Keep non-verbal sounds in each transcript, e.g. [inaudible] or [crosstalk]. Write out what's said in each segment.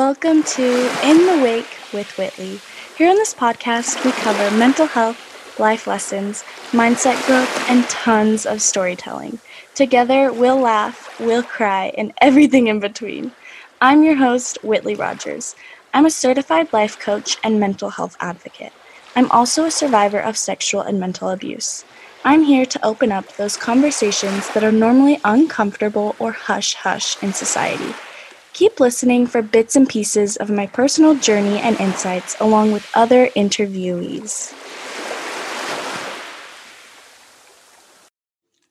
Welcome to In the Wake with Whitley. Here on this podcast, we cover mental health, life lessons, mindset growth, and tons of storytelling. Together, we'll laugh, we'll cry, and everything in between. I'm your host, Whitley Rogers. I'm a certified life coach and mental health advocate. I'm also a survivor of sexual and mental abuse. I'm here to open up those conversations that are normally uncomfortable or hush hush in society. Keep listening for bits and pieces of my personal journey and insights along with other interviewees.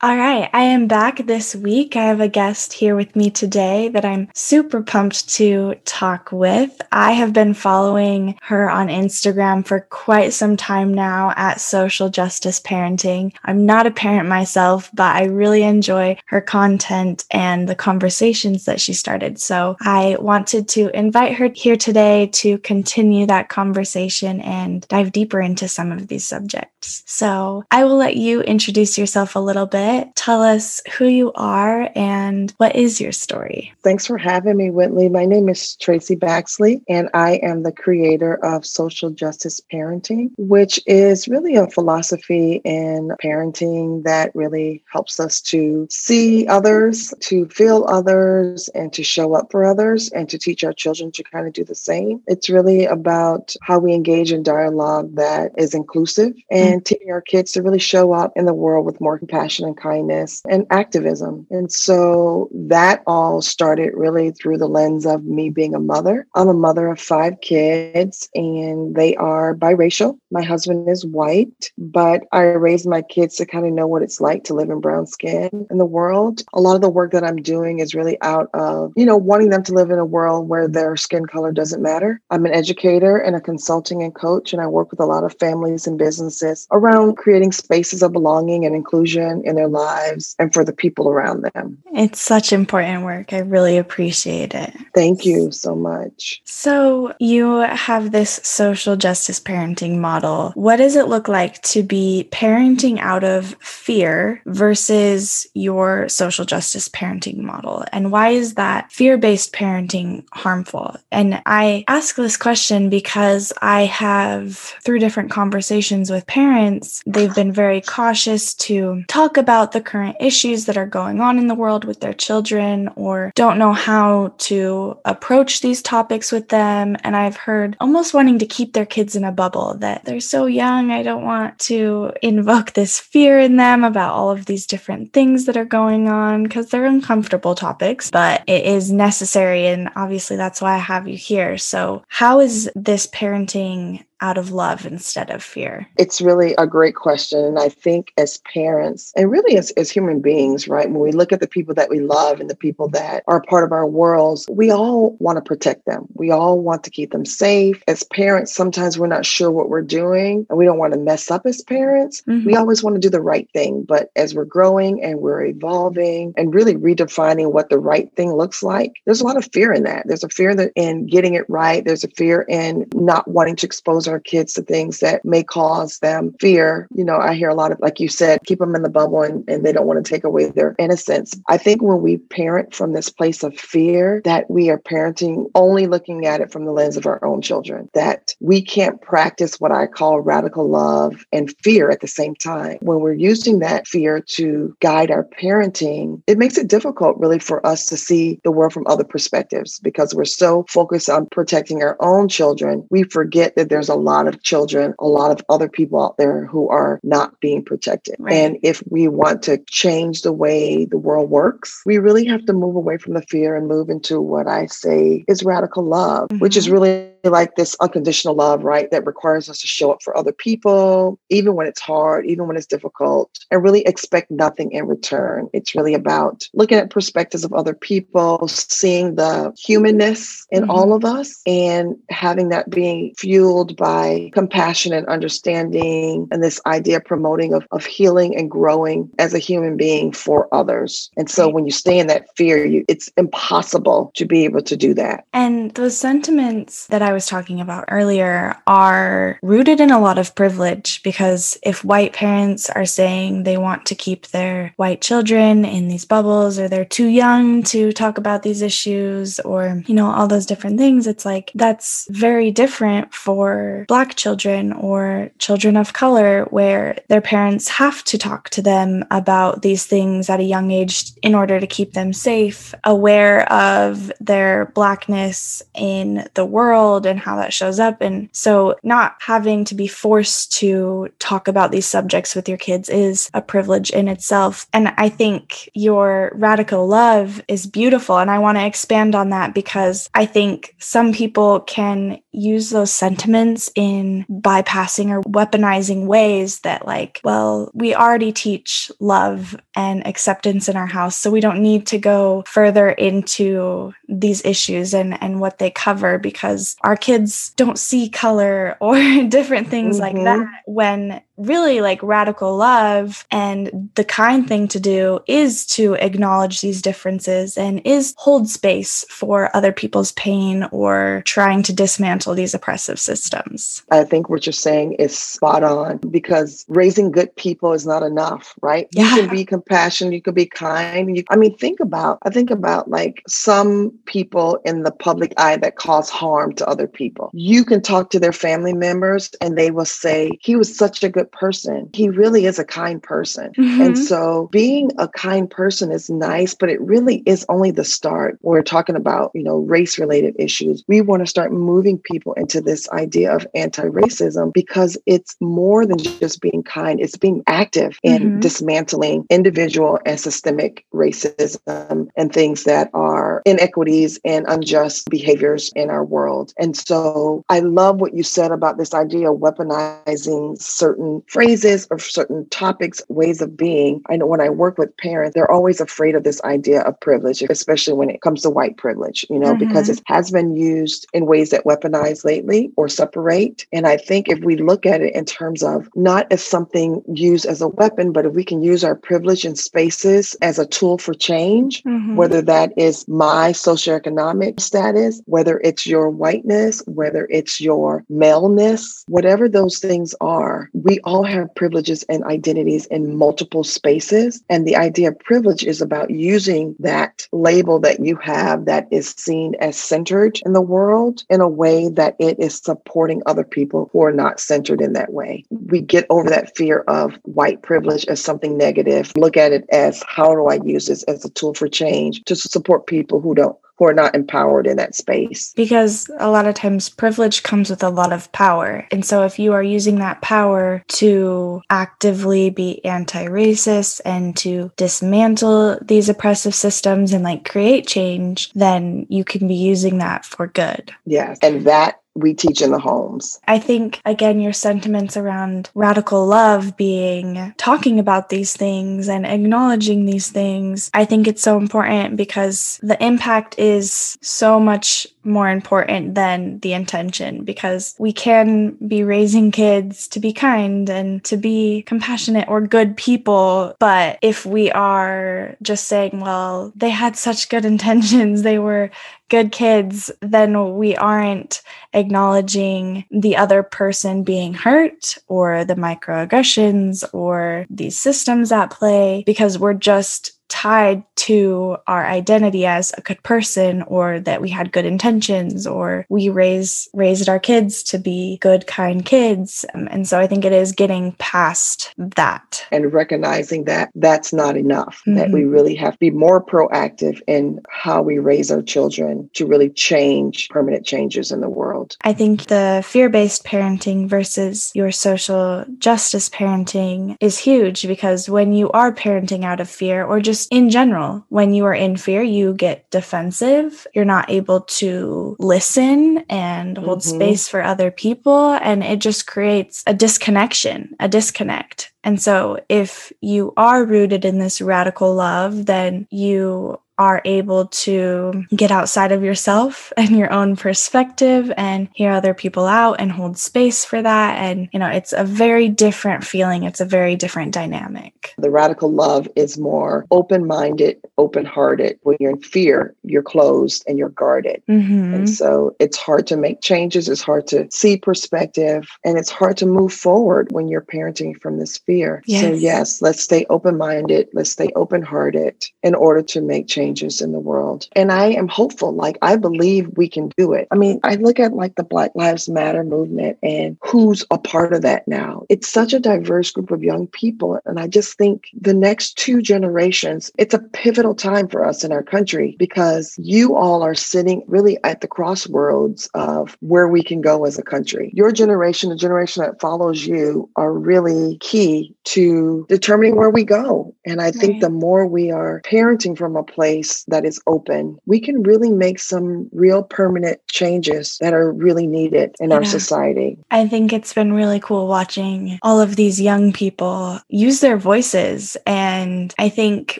All right, I am back this week. I have a guest here with me today that I'm super pumped to talk with. I have been following her on Instagram for quite some time now at Social Justice Parenting. I'm not a parent myself, but I really enjoy her content and the conversations that she started. So I wanted to invite her here today to continue that conversation and dive deeper into some of these subjects. So I will let you introduce yourself a little bit bit. Tell us who you are and what is your story. Thanks for having me, Whitley. My name is Traci Baxley, and I am the creator of Social Justice Parenting, which is really a philosophy in parenting that really helps us to see others, to feel others, and to show up for others, and to teach our children to kind of do the same. It's really about how we engage in dialogue that is inclusive and mm-hmm. teaching our kids to really show up in the world with more compassion and kindness and activism. And so that all started really through the lens of me being a mother. I'm a mother of five kids and they are biracial. My husband is white, but I raised my kids to kind of know what it's like to live in brown skin in the world. A lot of the work that I'm doing is really out of, you know, wanting them to live in a world where their skin color doesn't matter. I'm an educator and a consulting and coach, and I work with a lot of families and businesses around creating spaces of belonging and inclusion in their lives and for the people around them. It's such important work. I really appreciate it. Thank you so much. So, you have this social justice parenting model. What does it look like to be parenting out of fear versus your social justice parenting model? And why is that fear based parenting harmful? And I ask this question because I have, through different conversations with parents, they've been very cautious to talk about about the current issues that are going on in the world with their children or don't know how to approach these topics with them. And I've heard almost wanting to keep their kids in a bubble that they're so young. I don't want to invoke this fear in them about all of these different things that are going on because they're uncomfortable topics, but it is necessary. And obviously, that's why I have you here. So, how is this parenting out of love instead of fear? It's really a great question. And I think as parents, and really as, as human beings, right, when we look at the people that we love and the people that are part of our worlds, we all want to protect them. We all want to keep them safe. As parents, sometimes we're not sure what we're doing and we don't want to mess up as parents. Mm-hmm. We always want to do the right thing. But as we're growing and we're evolving and really redefining what the right thing looks like, there's a lot of fear in that. There's a fear that in getting it right, there's a fear in not wanting to expose our kids to things that may cause them fear. You know, I hear a lot of, like you said, keep them in the bubble and, and they don't want to take away their innocence. I think when we parent from this place of fear, that we are parenting only looking at it from the lens of our own children, that we can't practice what I call radical love and fear at the same time. When we're using that fear to guide our parenting, it makes it difficult really for us to see the world from other perspectives because we're so focused on protecting our own children. We forget that there's a lot of children, a lot of other people out there who are not being protected. Right. And if we want to change the way the world works, we really have to move away from the fear and move into what I say is radical love, mm-hmm. which is mm-hmm. really like this unconditional love, right? That requires us to show up for other people, even when it's hard, even when it's difficult, and really expect nothing in return. It's really about looking at perspectives of other people, seeing the humanness in mm-hmm. all of us, and having that being fueled by compassion and understanding, and this idea promoting of, of healing and growing as a human being for others. And so when you stay in that fear, you, it's impossible to be able to do that. And those sentiments that I I was talking about earlier are rooted in a lot of privilege because if white parents are saying they want to keep their white children in these bubbles or they're too young to talk about these issues or, you know, all those different things, it's like that's very different for black children or children of color where their parents have to talk to them about these things at a young age in order to keep them safe, aware of their blackness in the world and how that shows up. And so, not having to be forced to talk about these subjects with your kids is a privilege in itself. And I think your radical love is beautiful. And I want to expand on that because I think some people can use those sentiments in bypassing or weaponizing ways that, like, well, we already teach love and acceptance in our house. So we don't need to go further into these issues and, and what they cover because our kids don't see color or [laughs] different things mm-hmm. like that when really like radical love and the kind thing to do is to acknowledge these differences and is hold space for other people's pain or trying to dismantle these oppressive systems. I think what you're saying is spot on because raising good people is not enough, right? Yeah. You can be compassionate, you can be kind. You, I mean, think about, I think about like some people in the public eye that cause harm to other people. You can talk to their family members and they will say, he was such a good person. He really is a kind person. Mm-hmm. And so being a kind person is nice, but it really is only the start. We're talking about, you know, race related issues. We want to start moving people into this idea of anti racism because it's more than just being kind, it's being active in mm-hmm. dismantling individual and systemic racism and things that are inequities and unjust behaviors in our world. And so I love what you said about this idea of weaponizing certain phrases or certain topics, ways of being. I know when I work with parents, they're always afraid of this idea of privilege, especially when it comes to white privilege, you know, mm-hmm. because it has been used in ways that weaponize lately or separate. And I think if we look at it in terms of not as something used as a weapon, but if we can use our privilege in spaces as a tool for change, mm-hmm. whether that is my socioeconomic status, whether it's your whiteness, whether it's your maleness, whatever those things are, we all have privileges and identities in multiple spaces. And the idea of privilege is about using that label that you have that is seen as centered in the world in a way that it is supporting other people who are not centered in that way. We get over that fear of white privilege as something negative, look at it as how do I use this as a tool for change to support people who don't who are not empowered in that space. Because a lot of times privilege comes with a lot of power. And so if you are using that power to actively be anti racist and to dismantle these oppressive systems and like create change, then you can be using that for good. Yes. And that we teach in the homes. I think, again, your sentiments around radical love being talking about these things and acknowledging these things, I think it's so important because the impact is so much more important than the intention because we can be raising kids to be kind and to be compassionate or good people. But if we are just saying, well, they had such good [laughs] intentions, they were good kids, then we aren't acknowledging the other person being hurt or the microaggressions or these systems at play because we're just tied to our identity as a good person or that we had good intentions or we raise raised our kids to be good kind kids um, and so i think it is getting past that and recognizing that that's not enough mm-hmm. that we mm-hmm. really have to be more proactive in how we raise our children to really change permanent changes in the world i think the fear-based parenting versus your social justice parenting is huge because when you are parenting out of fear or just in general, when you are in fear, you get defensive. You're not able to listen and hold mm-hmm. space for other people. And it just creates a disconnection, a disconnect. And so if you are rooted in this radical love, then you are able to get outside of yourself and your own perspective and hear other people out and hold space for that. And, you know, it's a very different feeling. It's a very different dynamic. The radical love is more open minded, open hearted. When you're in fear, you're closed and you're guarded. Mm-hmm. And so it's hard to make changes. It's hard to see perspective and it's hard to move forward when you're parenting from this fear. Yes. So, yes, let's stay open minded. Let's stay open hearted in order to make changes in the world. And I am hopeful. Like, I believe we can do it. I mean, I look at like the Black Lives Matter movement and who's a part of that now. It's such a diverse group of young people. And I just think the next two generations, it's a pivotal time for us in our country because you all are sitting really at the crossroads of where we can go as a country. Your generation, the generation that follows you, are really key to determining where we go. And I think the more we are parenting from a place that is open, we can really make some real permanent changes that are really needed in yeah. our society. I think it's been really cool watching all of these young people use their voices. And I think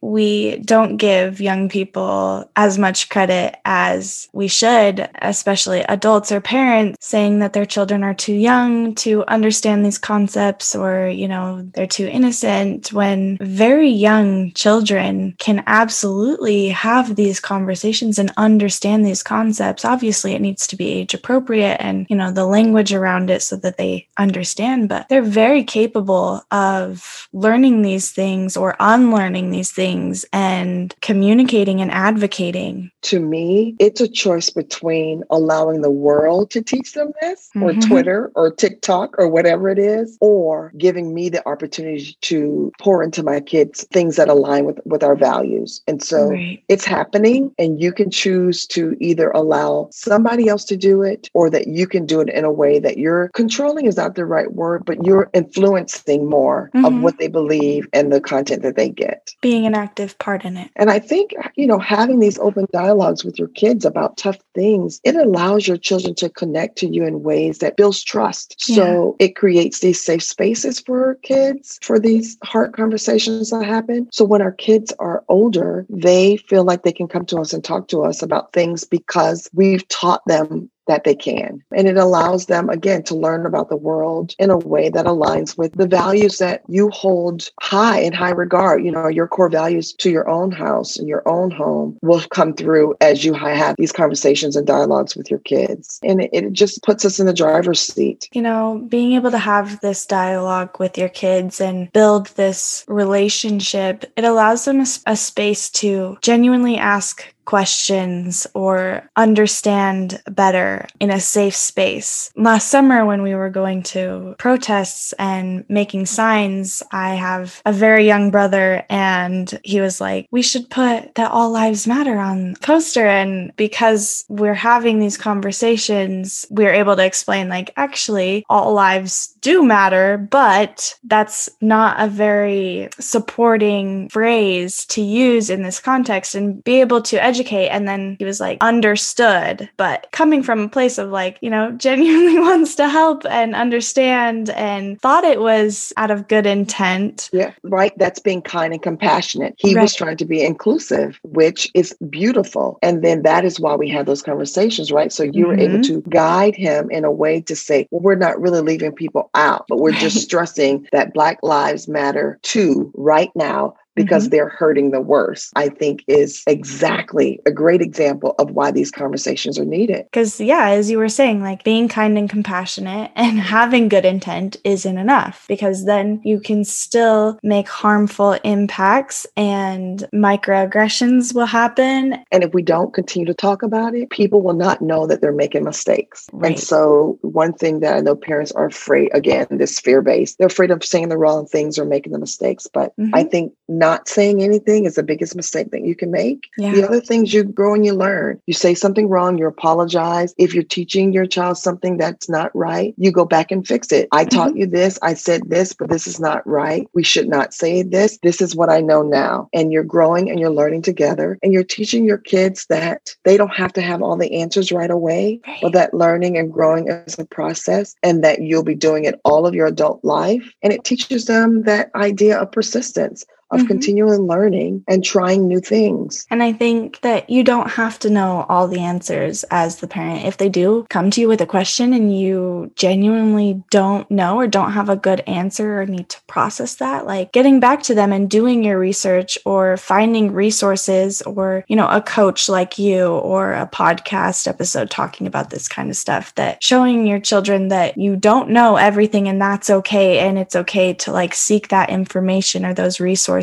we don't give young people as much credit as we should, especially adults or parents saying that their children are too young to understand these concepts or, you know, they're too innocent when very young children can absolutely have these conversations and understand these concepts. Obviously, it needs to be age appropriate and, you know, the language around it so that they understand, but they're very capable of learning these things or unlearning these things and communicating and advocating. To me, it's a choice between allowing the world to teach them this mm-hmm. or Twitter or TikTok or whatever it is, or giving me the opportunity to pour into my kids things that align with, with our values. And so right. It's happening, and you can choose to either allow somebody else to do it or that you can do it in a way that you're controlling is not the right word, but you're influencing more mm-hmm. of what they believe and the content that they get. Being an active part in it. And I think, you know, having these open dialogues with your kids about tough things, it allows your children to connect to you in ways that builds trust. Yeah. So it creates these safe spaces for kids for these hard conversations that happen. So when our kids are older, they feel like they can come to us and talk to us about things because we've taught them that they can. And it allows them, again, to learn about the world in a way that aligns with the values that you hold high in high regard. You know, your core values to your own house and your own home will come through as you have these conversations and dialogues with your kids. And it, it just puts us in the driver's seat. You know, being able to have this dialogue with your kids and build this relationship, it allows them a, a space to genuinely ask questions or understand better in a safe space. Last summer, when we were going to protests and making signs, I have a very young brother, and he was like, We should put that all lives matter on poster. And because we're having these conversations, we're able to explain, like, actually, all lives do matter, but that's not a very supporting phrase to use in this context and be able to educate. And then he was like, understood, but coming from a place of like, you know, [laughs] genuinely wants to help and understand and thought it was out of good intent. Yeah, right. That's being kind and compassionate. He right. was trying to be inclusive, which is beautiful. And then that is why we had those conversations, right? So you mm-hmm. were able mm-hmm. to guide him in a way to say, well, we're not really leaving people out, but we're just [laughs] stressing that Black Lives Matter too right now because mm-hmm. they're hurting the worst, I think is exactly a great example of why these conversations are needed. Because, yeah, as you were saying, like being kind and compassionate [laughs] and having good intent isn't enough because then you can still make harmful impacts and microaggressions will happen. And if we don't continue to talk about it, people will not know that they're making mistakes. Right. And so, one thing that I know parents are afraid again, this fear based, they're afraid of saying the wrong things or making the mistakes. But mm-hmm. I think not saying anything is the biggest mistake that you can make. Yeah. The other things you grow and you learn. You say something wrong, you apologize. If you're teaching your child something that's not right, you go back and fix it. I mm-hmm. taught you this, I said this, but this is not right. We should not say this. This is what I know now. And you're growing and you're learning together and you're teaching your kids that they don't have to have all the answers right away, right. but that learning and growing is a process and that you'll be doing it all of your adult life. And it teaches them that idea of persistence of mm-hmm. continuing learning and trying new things. And I think that you don't have to know all the answers as the parent. If they do come to you with a question and you genuinely don't know or don't have a good answer or need to process that, like getting back to them and doing your research or finding resources or, you know, a coach like you or a podcast episode talking about this kind of stuff that showing your children that you don't know everything and that's okay. And it's okay to like seek that information or those resources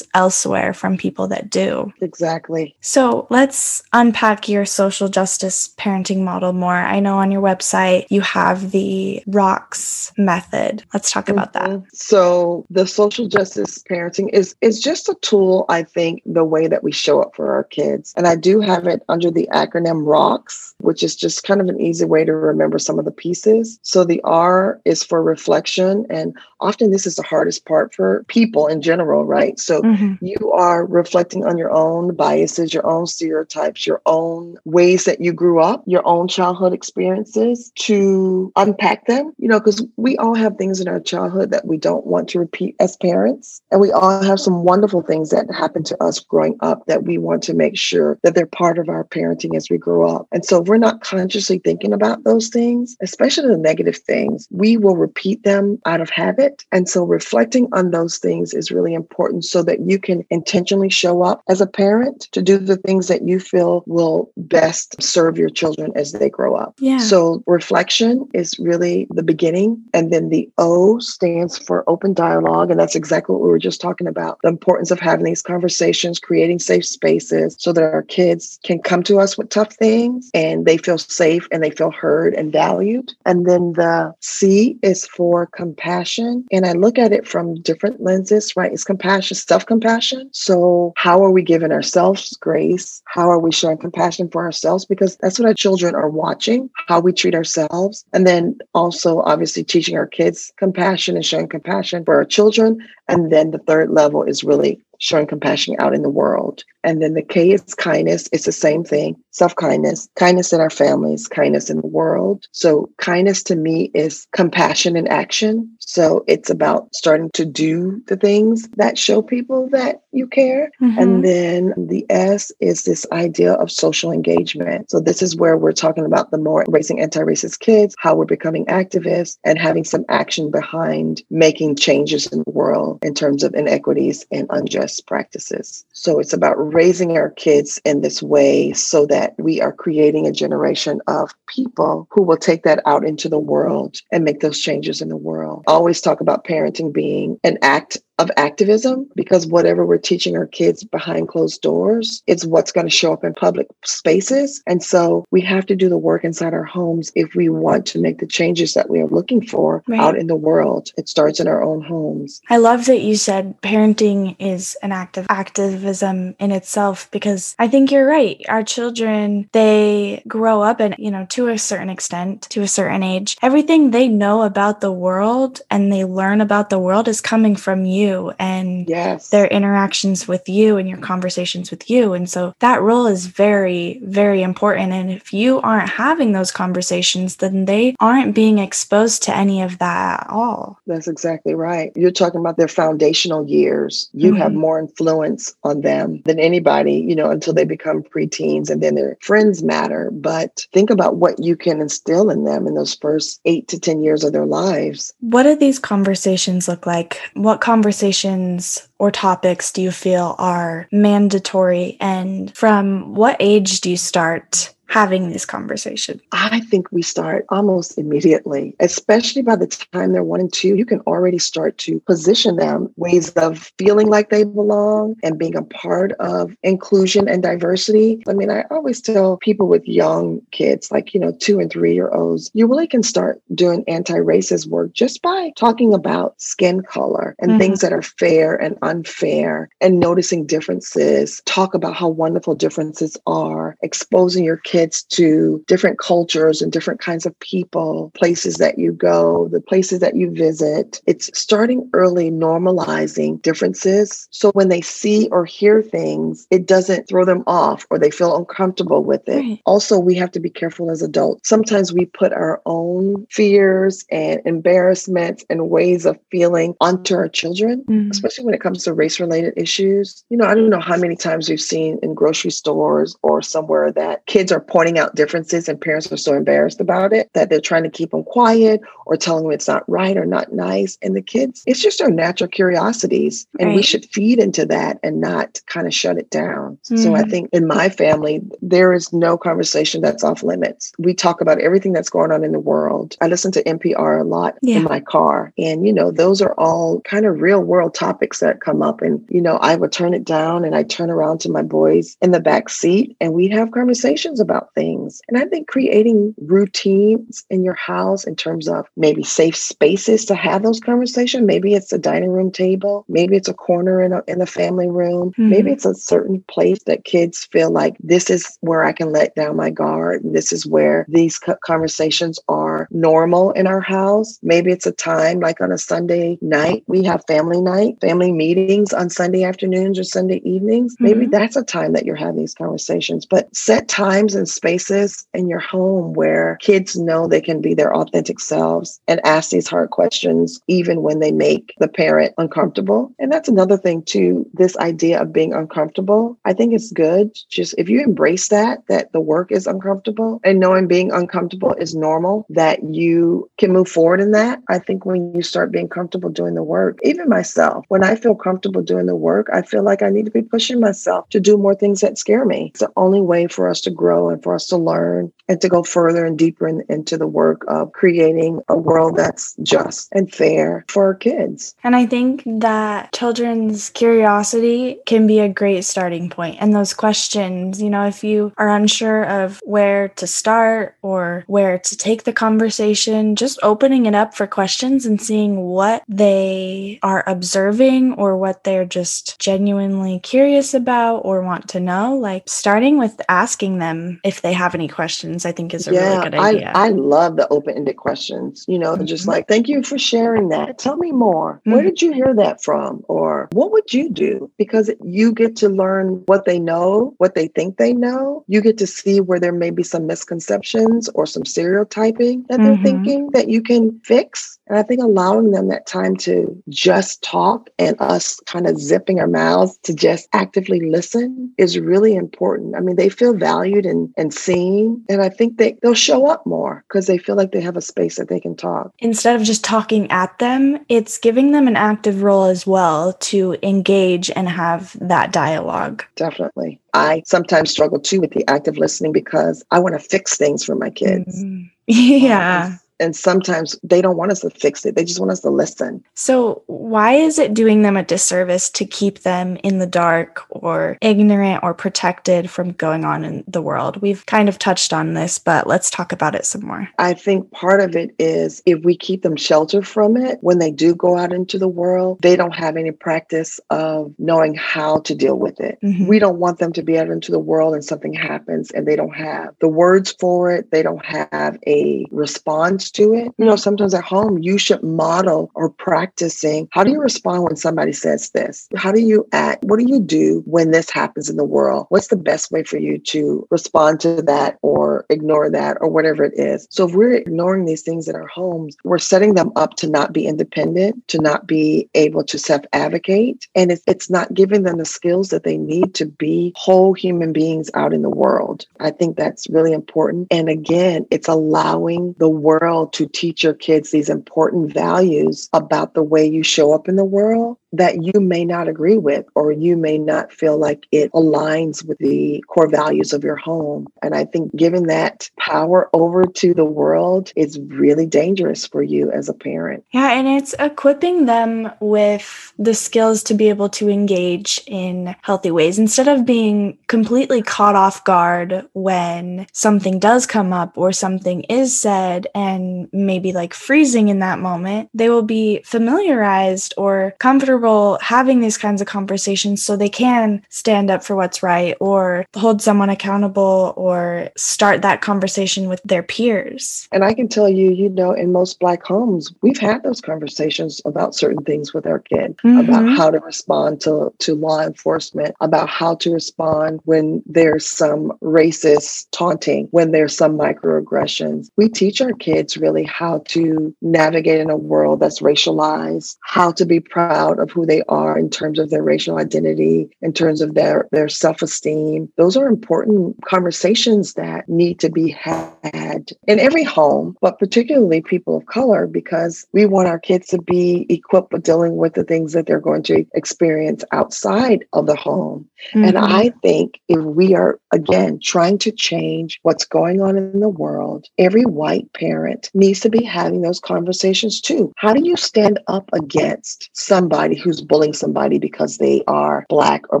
elsewhere from people that do. Exactly. So let's unpack your social justice parenting model more. I know on your website you have the ROCKS method. Let's talk about that. Mm-hmm. So the social justice parenting is is just a tool, I think, the way that we show up for our kids. And I do have it under the acronym ROCKS, which is just kind of an easy way to remember some of the pieces. So the R is for reflection. And often this is the hardest part for people in general, right? So mm-hmm. you are reflecting on your own biases, your own stereotypes, your own ways that you grew up, your own childhood experiences to unpack them, you know, because we all have things in our childhood that we don't want to repeat as parents. And we all have some wonderful things that happened to us growing up that we want to make sure that they're part of our parenting as we grow up. And so if we're not consciously thinking about those things, especially the negative things, we will repeat them out of habit. And so reflecting on those things is really important so that you can intentionally show up as a parent to do the things that you feel will best serve your children as they grow up. Yeah. So reflection is really the beginning. And then the O stands for open dialogue. And that's exactly what we were just talking about the importance of having these conversations, creating safe spaces so that our kids can come to us with tough things and they feel safe and they feel heard and valued. And then the C is for compassion. And I look at it from different lenses, right? It's compassion, self compassion. So, how are we giving ourselves grace? How are we showing compassion for ourselves? Because that's what our children are watching, how we treat ourselves. And then also, obviously, teaching our kids compassion and showing compassion for our children. And then the third level is really showing compassion out in the world. And then the K is kindness. It's the same thing self kindness, kindness in our families, kindness in the world. So, kindness to me is compassion in action. So, it's about starting to do the things that show people that you care. Mm-hmm. And then the S is this idea of social engagement. So, this is where we're talking about the more raising anti racist kids, how we're becoming activists, and having some action behind making changes in the world in terms of inequities and unjust practices. So, it's about raising our kids in this way so that we are creating a generation of people who will take that out into the world and make those changes in the world. I always talk about parenting being an act of activism because whatever we're teaching our kids behind closed doors is what's going to show up in public spaces. And so we have to do the work inside our homes if we want to make the changes that we are looking for right. out in the world. It starts in our own homes. I love that you said parenting is an act of activism in itself because I think you're right. Our children, they grow up and, you know, to a certain extent, to a certain age, everything they know about the world and they learn about the world is coming from you you and yes. their interactions with you and your conversations with you. And so that role is very, very important. And if you aren't having those conversations, then they aren't being exposed to any of that at all. That's exactly right. You're talking about their foundational years. You mm-hmm. have more influence on them than anybody, you know, until they become preteens and then their friends matter. But think about what you can instill in them in those first eight to 10 years of their lives. What do these conversations look like? What conversations? Conversations or topics do you feel are mandatory? And from what age do you start having this conversation? I think we start almost immediately, especially by the time they're one and two. You can already start to position them ways of feeling like they belong and being a part of inclusion and diversity. I mean, I always tell people with young kids, like, you know, two and three year olds, you really can start doing anti racist work just by talking about skin color and mm-hmm. things that are fair and unfair and noticing differences. Talk about how wonderful differences are, exposing your kids kids to different cultures and different kinds of people, places that you go, the places that you visit. It's starting early, normalizing differences. So when they see or hear things, it doesn't throw them off or they feel uncomfortable with it. Right. Also, we have to be careful as adults. Sometimes we put our own fears and embarrassments and ways of feeling onto our children, mm. especially when it comes to race related issues. You know, I don't know how many times we've seen in grocery stores or somewhere that kids are pointing out differences and parents are so embarrassed about it that they're trying to keep them quiet or telling them it's not right or not nice. And the kids, it's just their natural curiosities. And right. we should feed into that and not kind of shut it down. Mm. So I mm. think in my family, there is no conversation that's off limits. We talk about everything that's going on in the world. I listen to NPR a lot yeah. in my car. And, you know, those are all kind of real world topics that come up. And, you know, I would turn it down and I turn around to my boys in the back seat and we have conversations about things. And I think creating routines in your house in terms of maybe safe spaces to have those conversations. Maybe it's a dining room table. Maybe it's a corner in a, in the family room. Mm-hmm. Maybe it's a certain place that kids feel like this is where I can let down my guard. And this is where these conversations are normal in our house. Maybe it's a time like on a Sunday night, we have family night, family meetings on Sunday afternoons or Sunday evenings. Mm-hmm. Maybe that's a time that you're having these conversations. But set times and spaces in your home where kids know they can be their authentic selves and ask these hard questions, even when they make the parent uncomfortable. And that's another thing, too, this idea of being uncomfortable. I think it's good. Just if you embrace that, that the work is uncomfortable and knowing being uncomfortable is normal, that you can move forward in that. I think when you start being comfortable doing the work, even myself, when I feel comfortable doing the work, I feel like I need to be pushing myself to do more things that scare me. It's the only way for us to grow and for us to learn and to go further and deeper in, into the work of creating a world that's just and fair for our kids. And I think that children's curiosity can be a great starting point. And those questions, you know, if you are unsure of where to start or where to take the conversation, just opening it up for questions and seeing what they are observing or what they're just genuinely curious about or want to know. Like starting with asking them if they have any questions, I think is a yeah, really good idea. I, I love the open ended questions, you know, mm-hmm. just like, thank you for sharing that. Tell me more. Mm-hmm. Where did you hear that from? Or what would you do? Because you get to learn what they know, what they think they know. You get to see where there may be some misconceptions or some stereotyping that they're mm-hmm. thinking that you can fix. And I think allowing them that time to just talk and us kind of zipping our mouths to just actively listen is really important. I mean, they feel valued and, and seen. And I think they, they'll show up more because they feel like they have a space that they can talk. Instead of just talking at them, it's giving them an active role as well to engage and have that dialogue. Definitely. I sometimes struggle too with the active listening because I want to fix things for my kids. Mm-hmm. [laughs] Yeah. Um, and sometimes they don't want us to fix it. They just want us to listen. So why is it doing them a disservice to keep them in the dark or ignorant or protected from going on in the world? We've kind of touched on this but let's talk about it some more. I think part of it is if we keep them sheltered from it when they do go out into the world they don't have any practice of knowing how to deal with it. Mm-hmm. we don't want them to be out into the world and something happens and they don't have the words for it. They don't have a response to it. You know, sometimes at home, you should model or practicing how do you respond when somebody says this? How do you act? What do you do when this happens in the world? What's the best way for you to respond to that or ignore that or whatever it is? So if we're ignoring these things in our homes, we're setting them up to not be independent, to not be able to self advocate. And it's, it's not giving them the skills that they need to be whole human beings out in the world. I think that's really important. And again, it's allowing the world to teach your kids these important values about the way you show up in the world that you may not agree with or you may not feel like it aligns with the core values of your home. And I think giving that power over to the world is really dangerous for you as a parent. Yeah, and it's equipping them with the skills to be able to engage in healthy ways instead of being completely caught off guard when something does come up or something is said and maybe like freezing in that moment. They will be familiarized or comfortable struggle having these kinds of conversations so they can stand up for what's right or hold someone accountable or start that conversation with their peers. And I can tell you, you know, in most Black homes, we've had those conversations about certain things with our kid, mm-hmm. about how to respond to, to law enforcement, about how to respond when there's some racist taunting, when there's some microaggressions. We teach our kids really how to navigate in a world that's racialized, how to be proud of who they are in terms of their racial identity, in terms of their, their self esteem. Those are important conversations that need to be had in every home, but particularly people of color, because we want our kids to be equipped with dealing with the things that they're going to experience outside of the home. Mm-hmm. And I think if we are, again, trying to change what's going on in the world, every white parent needs to be having those conversations too. How do you stand up against somebody who's bullying somebody because they are black or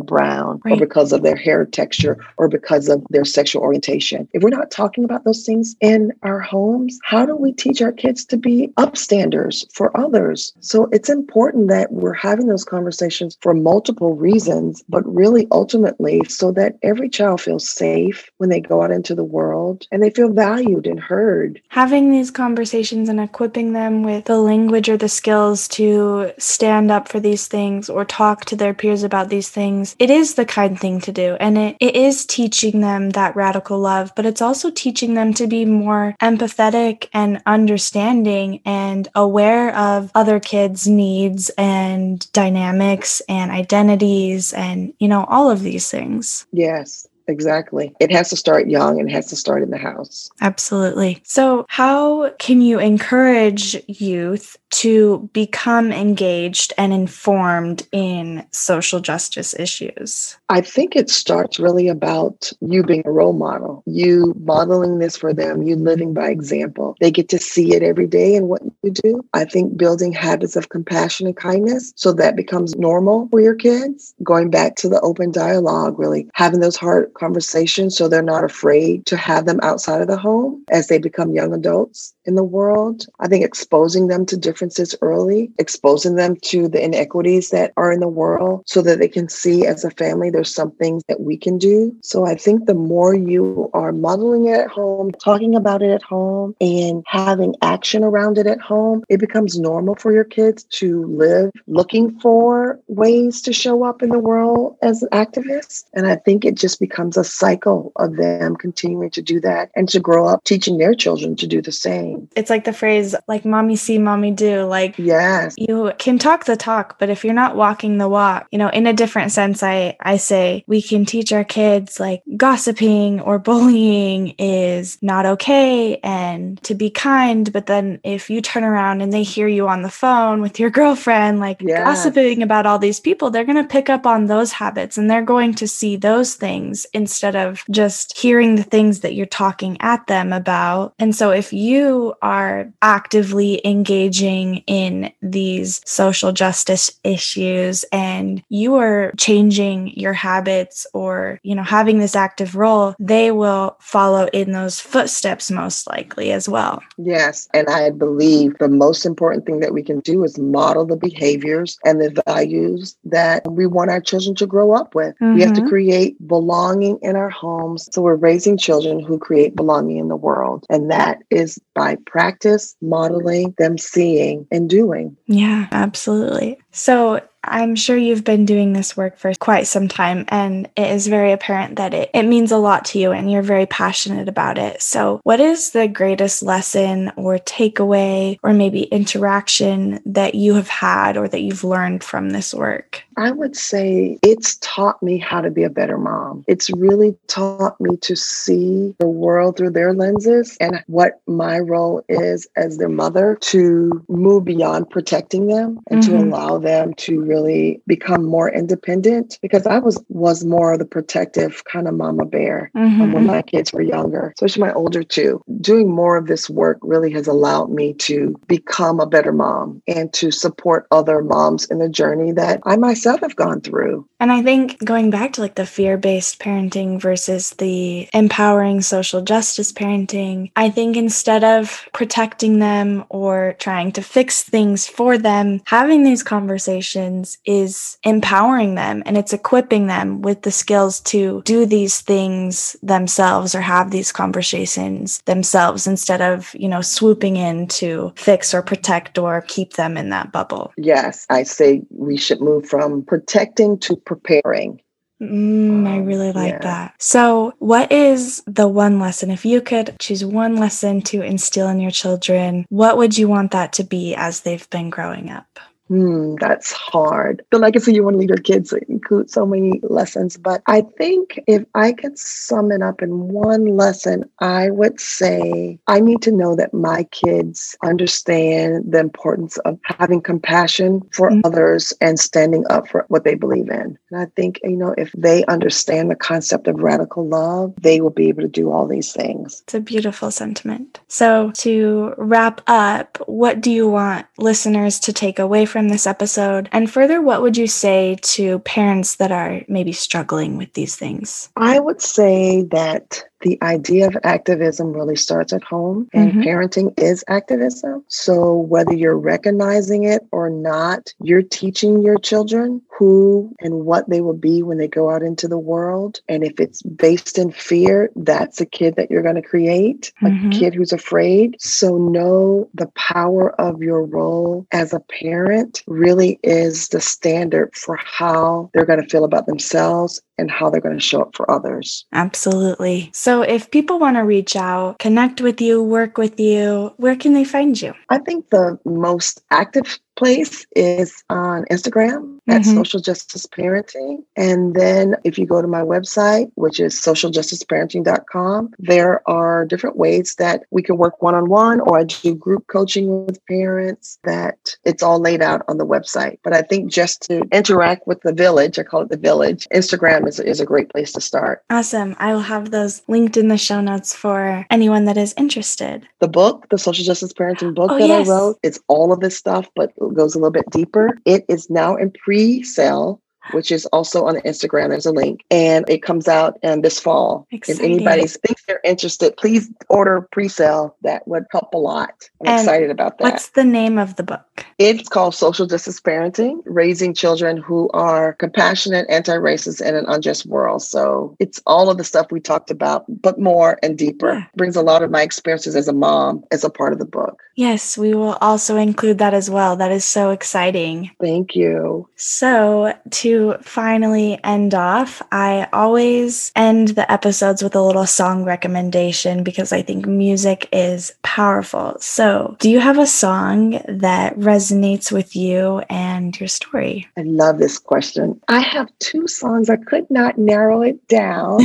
brown right. or because of their hair texture or because of their sexual orientation? If we're not talking about those things in our homes, how do we teach our kids to be upstanders for others? So it's important that we're having those conversations for multiple reasons, but really ultimately so that every child feels safe when they go out into the world and they feel valued and heard. Having these conversations and equipping them with the language or the skills to stand up for these things or talk to their peers about these things, it is the kind thing to do. And it, it is teaching them that radical love, but it's also teaching them to be more empathetic and understanding and aware of other kids' needs and dynamics and identities and, you know, all of these things. Yes. Exactly. It has to start young and has to start in the house. Absolutely. So, how can you encourage youth to become engaged and informed in social justice issues? I think it starts really about you being a role model, you modeling this for them, you living by example. They get to see it every day in what you do. I think building habits of compassion and kindness so that becomes normal for your kids. Going back to the open dialogue, really having those hard conversations so they're not afraid to have them outside of the home as they become young adults in the world. I think exposing them to differences early, exposing them to the inequities that are in the world so that they can see as a family there's some things that we can do. So I think the more you are modeling it at home, talking about it at home, and having action around it at home, it becomes normal for your kids to live looking for ways to show up in the world as activists. And I think it just becomes a cycle of them continuing to do that and to grow up teaching their children to do the same. It's like the phrase, like mommy see, mommy do. Like, yes, you can talk the talk, but if you're not walking the walk, you know, in a different sense, I, I say we can teach our kids like gossiping or bullying is not okay and to be kind. But then if you turn around and they hear you on the phone with your girlfriend, like yes. gossiping about all these people, they're going to pick up on those habits and they're going to see those things instead of just hearing the things that you're talking at them about. And so if you are actively engaging in these social justice issues and you are changing your habits or, you know, having this active role, they will follow in those footsteps most likely as well. Yes. And I believe the most important thing that we can do is model the behaviors and the values that we want our children to grow up with. Mm-hmm. We have to mm-hmm. create belonging in our homes. So we're raising children who create belonging in the world. And that is by practice, modeling, them seeing and doing. Yeah, absolutely. So I'm sure you've been doing this work for quite some time, and it is very apparent that it, it means a lot to you and you're very passionate about it. So, what is the greatest lesson or takeaway or maybe interaction that you have had or that you've learned from this work? I would say it's taught me how to be a better mom. It's really taught me to see the world through their lenses and what my role is as their mother to move beyond protecting them and mm-hmm. to allow them to really become more independent because I was was more of the protective kind of mama bear mm-hmm. when my kids were younger, especially my older two. Doing more of this work really has allowed me to become a better mom and to support other moms in the journey that I myself myself have gone through. And I think going back to like the fear based parenting versus the empowering social justice parenting, I think instead of protecting them or trying to fix things for them, having these conversations is empowering them and it's equipping them with the skills to do these things themselves or have these conversations themselves instead of, you know, swooping in to fix or protect or keep them in that bubble. Yes, I say we should move from protecting to preparing. Mm, I really like yeah. that. So, what is the one lesson? If you could choose one lesson to instill in your children, what would you want that to be as they've been growing up? Hmm, that's hard. The legacy you want to leave your kids includes so many lessons, but I think if I could sum it up in one lesson, I would say I need to know that my kids understand the importance of having compassion for mm-hmm. others and standing up for what they believe in. And I think, you know, if they understand the concept of radical love, they will be able to do all these things. It's a beautiful sentiment. So, to wrap up, what do you want listeners to take away from this episode? And further, what would you say to parents that are maybe struggling with these things? I would say that the idea of activism really starts at home, and mm-hmm. parenting is activism. So, whether you're recognizing it or not, you're teaching your children who and what they will be when they go out into the world. And if it's based in fear, that's a kid that you're going to create, mm-hmm. a kid who's afraid. So, know the power of your role as a parent really is the standard for how they're going to feel about themselves and how they're going to show up for others. Absolutely. So, if people want to reach out, connect with you, work with you, where can they find you? I think the most active place is on Instagram at mm-hmm. Social Justice Parenting. And then if you go to my website, which is socialjusticeparenting.com, there are different ways that we can work one on one or I do group coaching with parents that it's all laid out on the website. But I think just to interact with the village, I call it the village, Instagram is, is a great place to start. Awesome. I will have those linked in the show notes for anyone that is interested. The book, the Social Justice Parenting book oh, that yes. I wrote, it's all of this stuff, but goes a little bit deeper. It is now in pre sale which is also on Instagram. There's a link, and it comes out um, this fall. Exciting. If anybody thinks they're interested, please order pre-sale. That would help a lot. I'm and excited about that. What's the name of the book? It's called Social Justice Parenting: Raising Children Who Are Compassionate, Anti-Racist, in an Unjust World. So it's all of the stuff we talked about, but more and deeper. Yeah. Brings a lot of my experiences as a mom as a part of the book. Yes, we will also include that as well. That is so exciting. Thank you. So to finally end off, I always end the episodes with a little song recommendation because I think music is powerful. So, do you have a song that resonates with you and your story? I love this question. I have two songs. I could not narrow it down.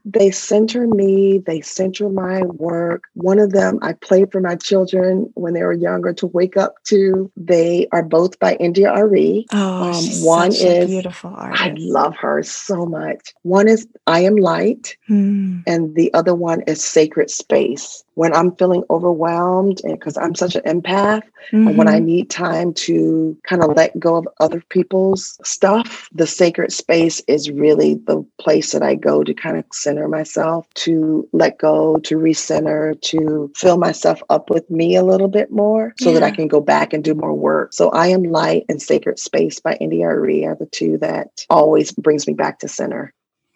[laughs] they center me, they center my work. One of them I played for my children when they were younger to wake up to. They are both by India.Arie. Oh, um, one is beautiful beautiful artist. I love her so much. One is I Am Light, mm. and the other one is Sacred Space. When I'm feeling overwhelmed, and because I'm such an empath, mm-hmm. and when I mm-hmm. need time to kind of let go of other people's stuff, the sacred space is really the place that I go to kind of center myself, to let go, to recenter, to fill myself up with me a little bit more so yeah. that I can go back and do more work. So I Am Light and Sacred Space by India.Arie are the two that always brings me back to center.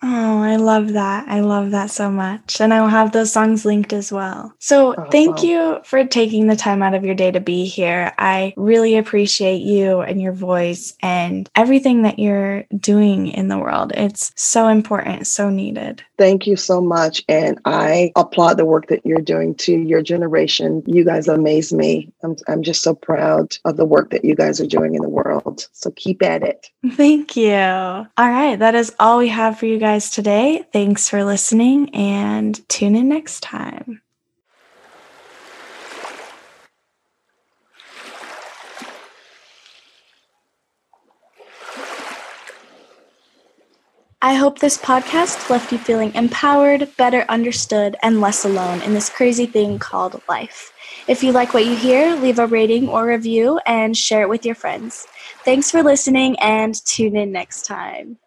Oh, I love that. I love that so much. And I will have those songs linked as well. So, awesome. thank you for taking the time out of your day to be here. I really appreciate you and your voice and everything that you're doing in the world. It's so important, so needed. Thank you so much. And I applaud the work that you're doing to your generation. You guys amaze me. I'm, I'm just so proud of the work that you guys are doing in the world. So, keep at it. [laughs] Thank you. All right. That is all we have for you guys guys today. Thanks for listening and tune in next time. I hope this podcast left you feeling empowered, better understood, and less alone in this crazy thing called life. If you like what you hear, leave a rating or review and share it with your friends. Thanks for listening and tune in next time.